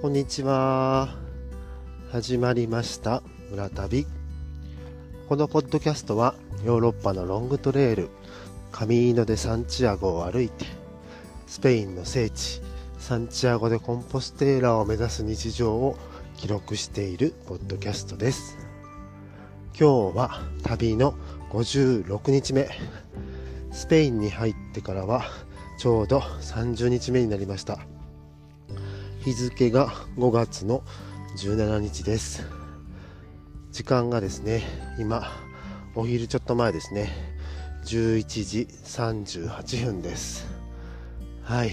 こんにちは。始まりました。村旅。このポッドキャストはヨーロッパのロングトレイル、カミーノ・デ・サンチアゴを歩いて、スペインの聖地、サンチアゴ・デ・コンポステーラを目指す日常を記録しているポッドキャストです。今日は旅の56日目。スペインに入ってからはちょうど30日目になりました。日付が5月の17日です。時間がですね今お昼ちょっと前ですね。11時38分です。はい。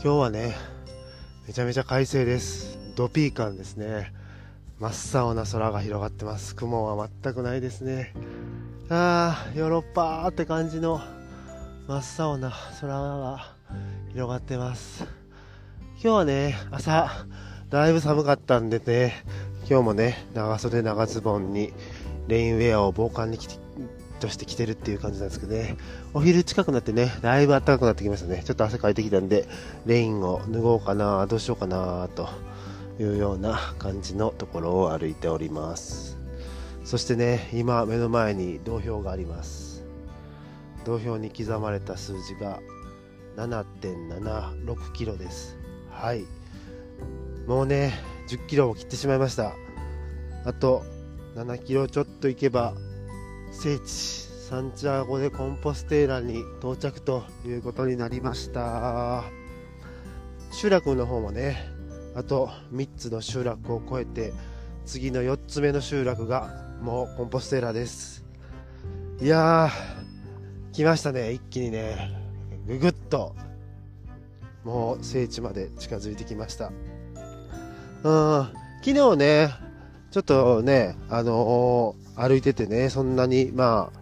今日はねめちゃめちゃ快晴です。ドピーカンですね。真っ青な空が広がってます。雲は全くないですね。あーヨーロッパーって感じの真っ青な空が広がってます。今日はね、朝、だいぶ寒かったんでね、今日もね、長袖長ズボンにレインウェアを防寒に着てとして着てるっていう感じなんですけどね、お昼近くなってね、だいぶ暖かくなってきましたね。ちょっと汗かいてきたんで、レインを脱ごうかな、どうしようかな、というような感じのところを歩いております。そしてね、今目の前に道標があります。道標に刻まれた数字が7.76キロです。はい。もうね10キロを切ってしまいました。あと7キロちょっと行けば聖地サンチアゴ・でコンポステーラに到着ということになりました。集落の方もねあと3つの集落を越えて次の4つ目の集落がもうコンポステーラです。いやー来ましたね一気にね。ぐぐっと。もう聖地まで近づいてきました。うん昨日ねちょっとねあのー、歩いててねそんなにま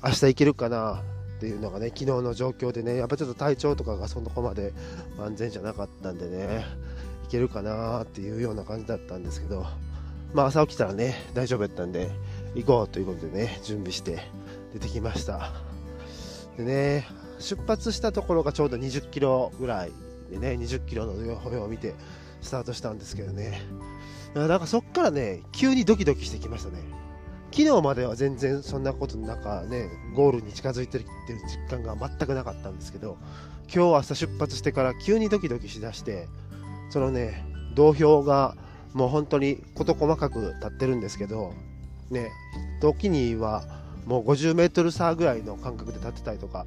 あ明日行けるかなっていうのがね昨日の状況でねやっぱちょっと体調とかがそのこまで万全じゃなかったんでね行けるかなっていうような感じだったんですけどまあ朝起きたらね大丈夫やったんで行こうということでね準備して出てきました。でね出発したところがちょうど20キロぐらいでね20キロの歩を見てスタートしたんですけどね。なんかそっからね急にドキドキしてきましたね。昨日までは全然そんなことなんかねゴールに近づいてるっていう実感が全くなかったんですけど今日朝出発してから急にドキドキしだしてそのね道標がもう本当に事細かく立ってるんですけどね時にはもう50メートル差ぐらいの間隔で立ってたりとか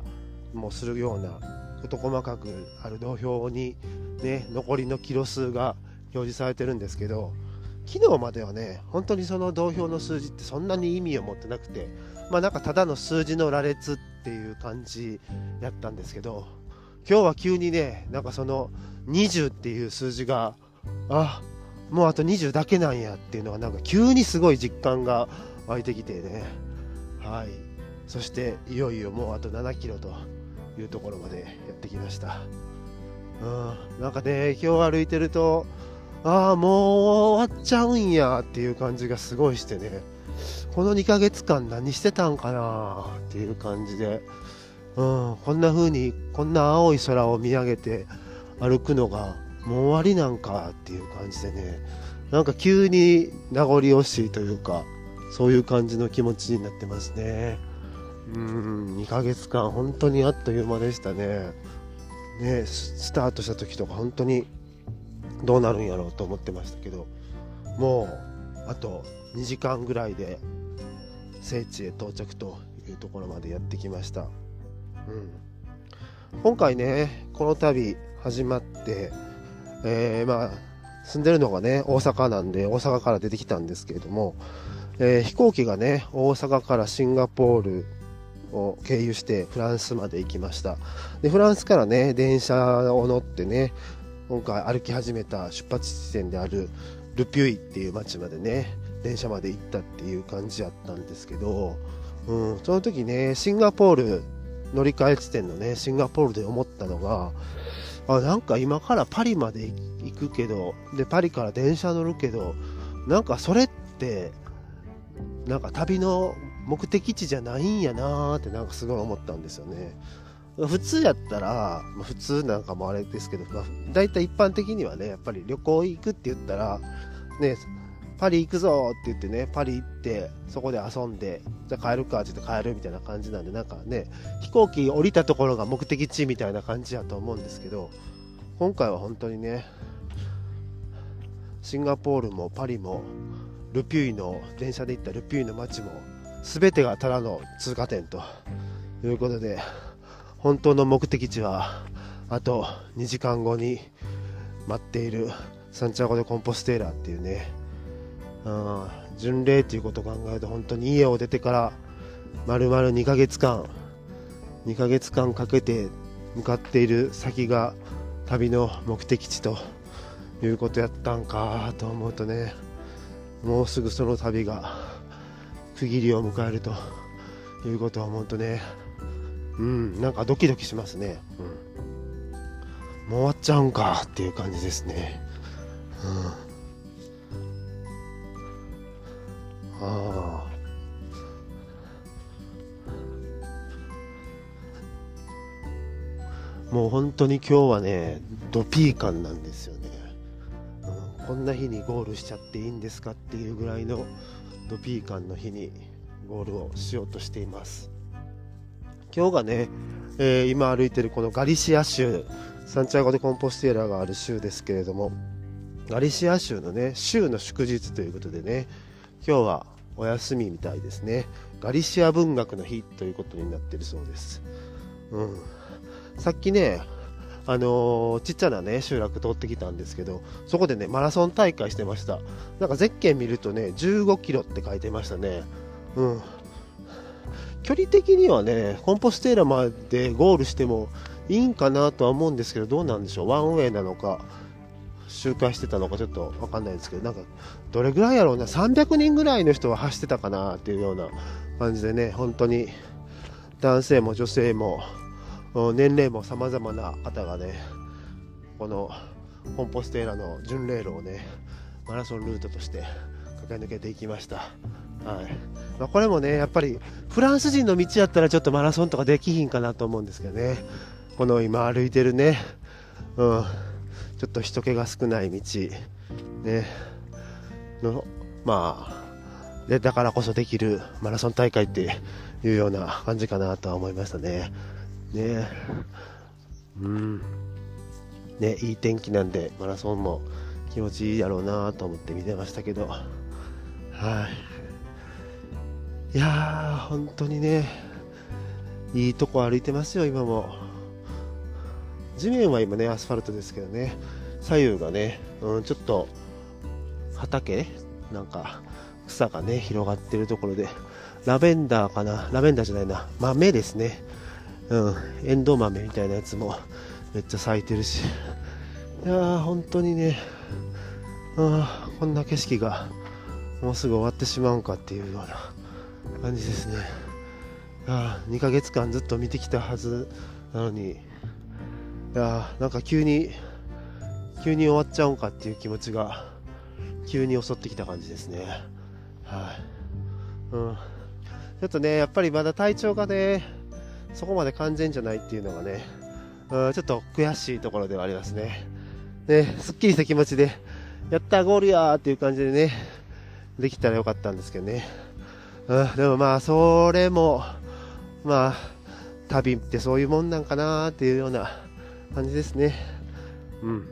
もするような事細かくある土俵にね残りのキロ数が表示されてるんですけど昨日まではね本当にその土俵の数字ってそんなに意味を持ってなくてまあなんかただの数字の羅列っていう感じやったんですけど今日は急にねなんかその20っていう数字があもうあと20だけなんやっていうのがなんか急にすごい実感が湧いてきてね。はい。そしていよいよもうあと7キロというところまでやってきました。うん、なんかね、今日歩いてると、ああ、もう終わっちゃうんやっていう感じがすごいしてね、この2ヶ月間何してたんかなっていう感じで、うん、こんな風に、こんな青い空を見上げて歩くのがもう終わりなんかっていう感じでね、なんか急に名残惜しいというか、そういう感じの気持ちになってますね。うん2ヶ月間本当にあっという間でしたね。ねスタートした時とか本当にどうなるんやろうと思ってましたけどもうあと2時間ぐらいで聖地へ到着というところまでやってきました、うん、今回ねこの度始まって、えー、まあ住んでるのがね大阪なんで大阪から出てきたんですけれども、えー、飛行機がね大阪からシンガポールを経由してフランスまで行きました。でフランスからね電車を乗ってね今回歩き始めた出発地点であるルピュイっていう町までね電車まで行ったっていう感じやったんですけど、うん、その時ねシンガポール乗り換え地点のねシンガポールで思ったのがあなんか今からパリまで行くけどでパリから電車乗るけどなんかそれってなんか旅の目的地じゃないんやなーってなんかすごい思ったんですよね。普通やったら、ま、普通なんかもあれですけど、まあ、大体一般的にはね、やっぱり旅行行くって言ったら、ね、パリ行くぞって言ってね、パリ行って、そこで遊んで、じゃあ帰るかって言って帰るみたいな感じなんで、なんかね、飛行機降りたところが目的地みたいな感じやと思うんですけど、今回は本当にね、シンガポールもパリも、ルピュイの、電車で行ったルピュイの街も、全てがただの通過点ということで、本当の目的地は、あと2時間後に待っているサンチャゴでコンポステーラっていうね、うん巡礼っていうことを考えると本当に家を出てから丸々2ヶ月間2ヶ月間かけて向かっている先が旅の目的地ということやったんかと思うとねもうすぐその旅が区切りを迎えるということは思うとねうんなんかドキドキしますね、うん、もう終わっちゃうんかっていう感じですね。うん。ああもう本当に今日はねドピー感なんですよね、うん、こんな日にゴールしちゃっていいんですかっていうぐらいのドピー感の日にゴールをしようとしています。今日がね、えー、今歩いてるこのガリシア州サンチャゴでコンポステーラがある州ですけれどもガリシア州のね州の祝日ということでね今日はお休みみたいですね。ガリシア文学の日ということになってるそうです。うん。さっきねあのー、ちっちゃなね集落通ってきたんですけどそこでねマラソン大会してました。なんかゼッケン見るとね15キロって書いてましたね。うん。距離的にはねコンポステーラまでゴールしてもいいんかなとは思うんですけどどうなんでしょう？ワンウェイなのか周回してたのかちょっと分かんないですけどなんかどれぐらいやろうな？300人ぐらいの人は走ってたかなっていうような感じでね本当に男性も女性も年齢も様々な方がねこのコンポステーラの巡礼路をねマラソンルートとして駆け抜けていきました。はい。まあ、これもねやっぱりフランス人の道やったらちょっとマラソンとかできひんかなと思うんですけどね。この今歩いてるね、うん、ちょっと人気が少ない道、ね、の、まあ、で、だからこそできるマラソン大会っていうような感じかなとは思いましたね。ね、うん。ね、いい天気なんで、マラソンも気持ちいいだろうなと思って見てましたけど、はい。いやー、本当にね、いいとこ歩いてますよ、今も。地面は今ね、アスファルトですけどね、左右がね、うん、ちょっと畑なんか草がね、広がってるところで、ラベンダーかな？ラベンダーじゃないな、豆ですね。うん、エンドウ豆みたいなやつもめっちゃ咲いてるし、いやー、本当にね、あこんな景色がもうすぐ終わってしまうんかっていうような感じですね。あ2ヶ月間ずっと見てきたはずなのに、いやなんか急に急に終わっちゃうんかっていう気持ちが急に襲ってきた感じですね。はい、うん、ちょっとねやっぱりまだ体調がねそこまで完全じゃないっていうのがね、うん、ちょっと悔しいところではありますねねすっきりした気持ちでやったゴールやーっていう感じでねできたらよかったんですけどね、うん、でもまあそれもまあ旅ってそういうもんなんかなーっていうような感じですね。うん。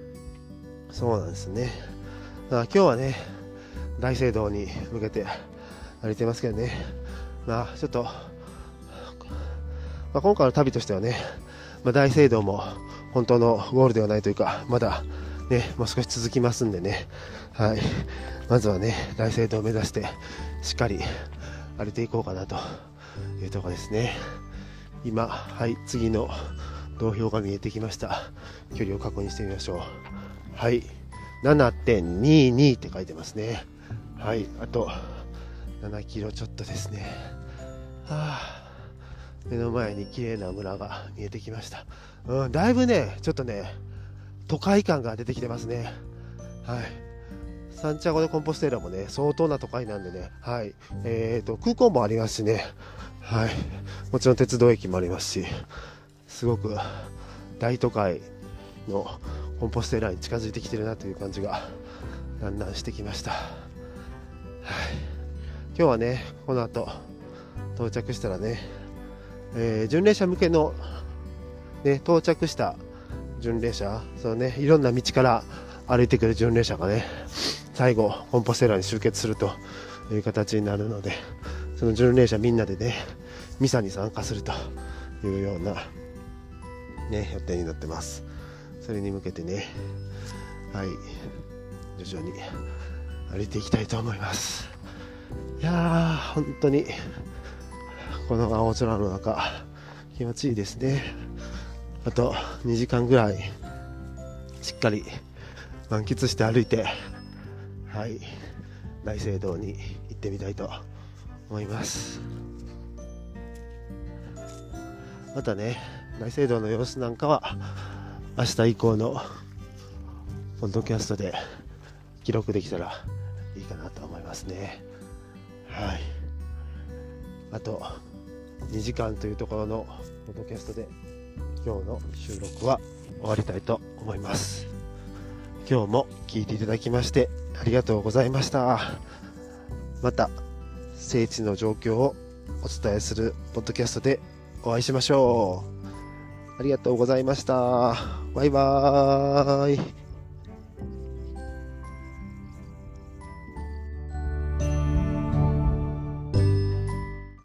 そうなんですね。まあ今日はね、大聖堂に向けて歩いてますけどね。まあ、ちょっと、まあ、今回の旅としてはね、まあ、大聖堂も本当のゴールではないというか、まだね、もう少し続きますんでね、はい。まずはね、大聖堂を目指して、しっかり歩いていこうかなというところですね。今、はい、次の道標が見えてきました。距離を確認してみましょう。はい。7.22って書いてますね。はい。あと7キロちょっとですね。はあ。目の前に綺麗な村が見えてきました、うん、だいぶねちょっとね都会感が出てきてますね。はい。サンチャゴでコンポステーラもね相当な都会なんでね。はい。えーと空港もありますしね。はい。もちろん鉄道駅もありますしすごく大都会のコンポステーラに近づいてきてるなという感じがだんだんしてきました、はい、今日はねこの後到着したらね、えー、巡礼者向けの、ね、到着した巡礼者そのねいろんな道から歩いてくる巡礼者がね最後コンポステーラに集結するという形になるのでその巡礼者みんなでねミサに参加するというようなね予定になってます。それに向けてねはい徐々に歩いていきたいと思います。いやー本当にこの青空の中気持ちいいですね。あと2時間ぐらいしっかり満喫して歩いてはい大聖堂に行ってみたいと思います。またね大聖堂の様子なんかは明日以降のポッドキャストで記録できたらいいかなと思いますね。はい。あと2時間というところのポッドキャストで今日の収録は終わりたいと思います今日も聞いていただきましてありがとうございましたまた聖地の状況をお伝えするポッドキャストでお会いしましょうありがとうございました。バイバーイ。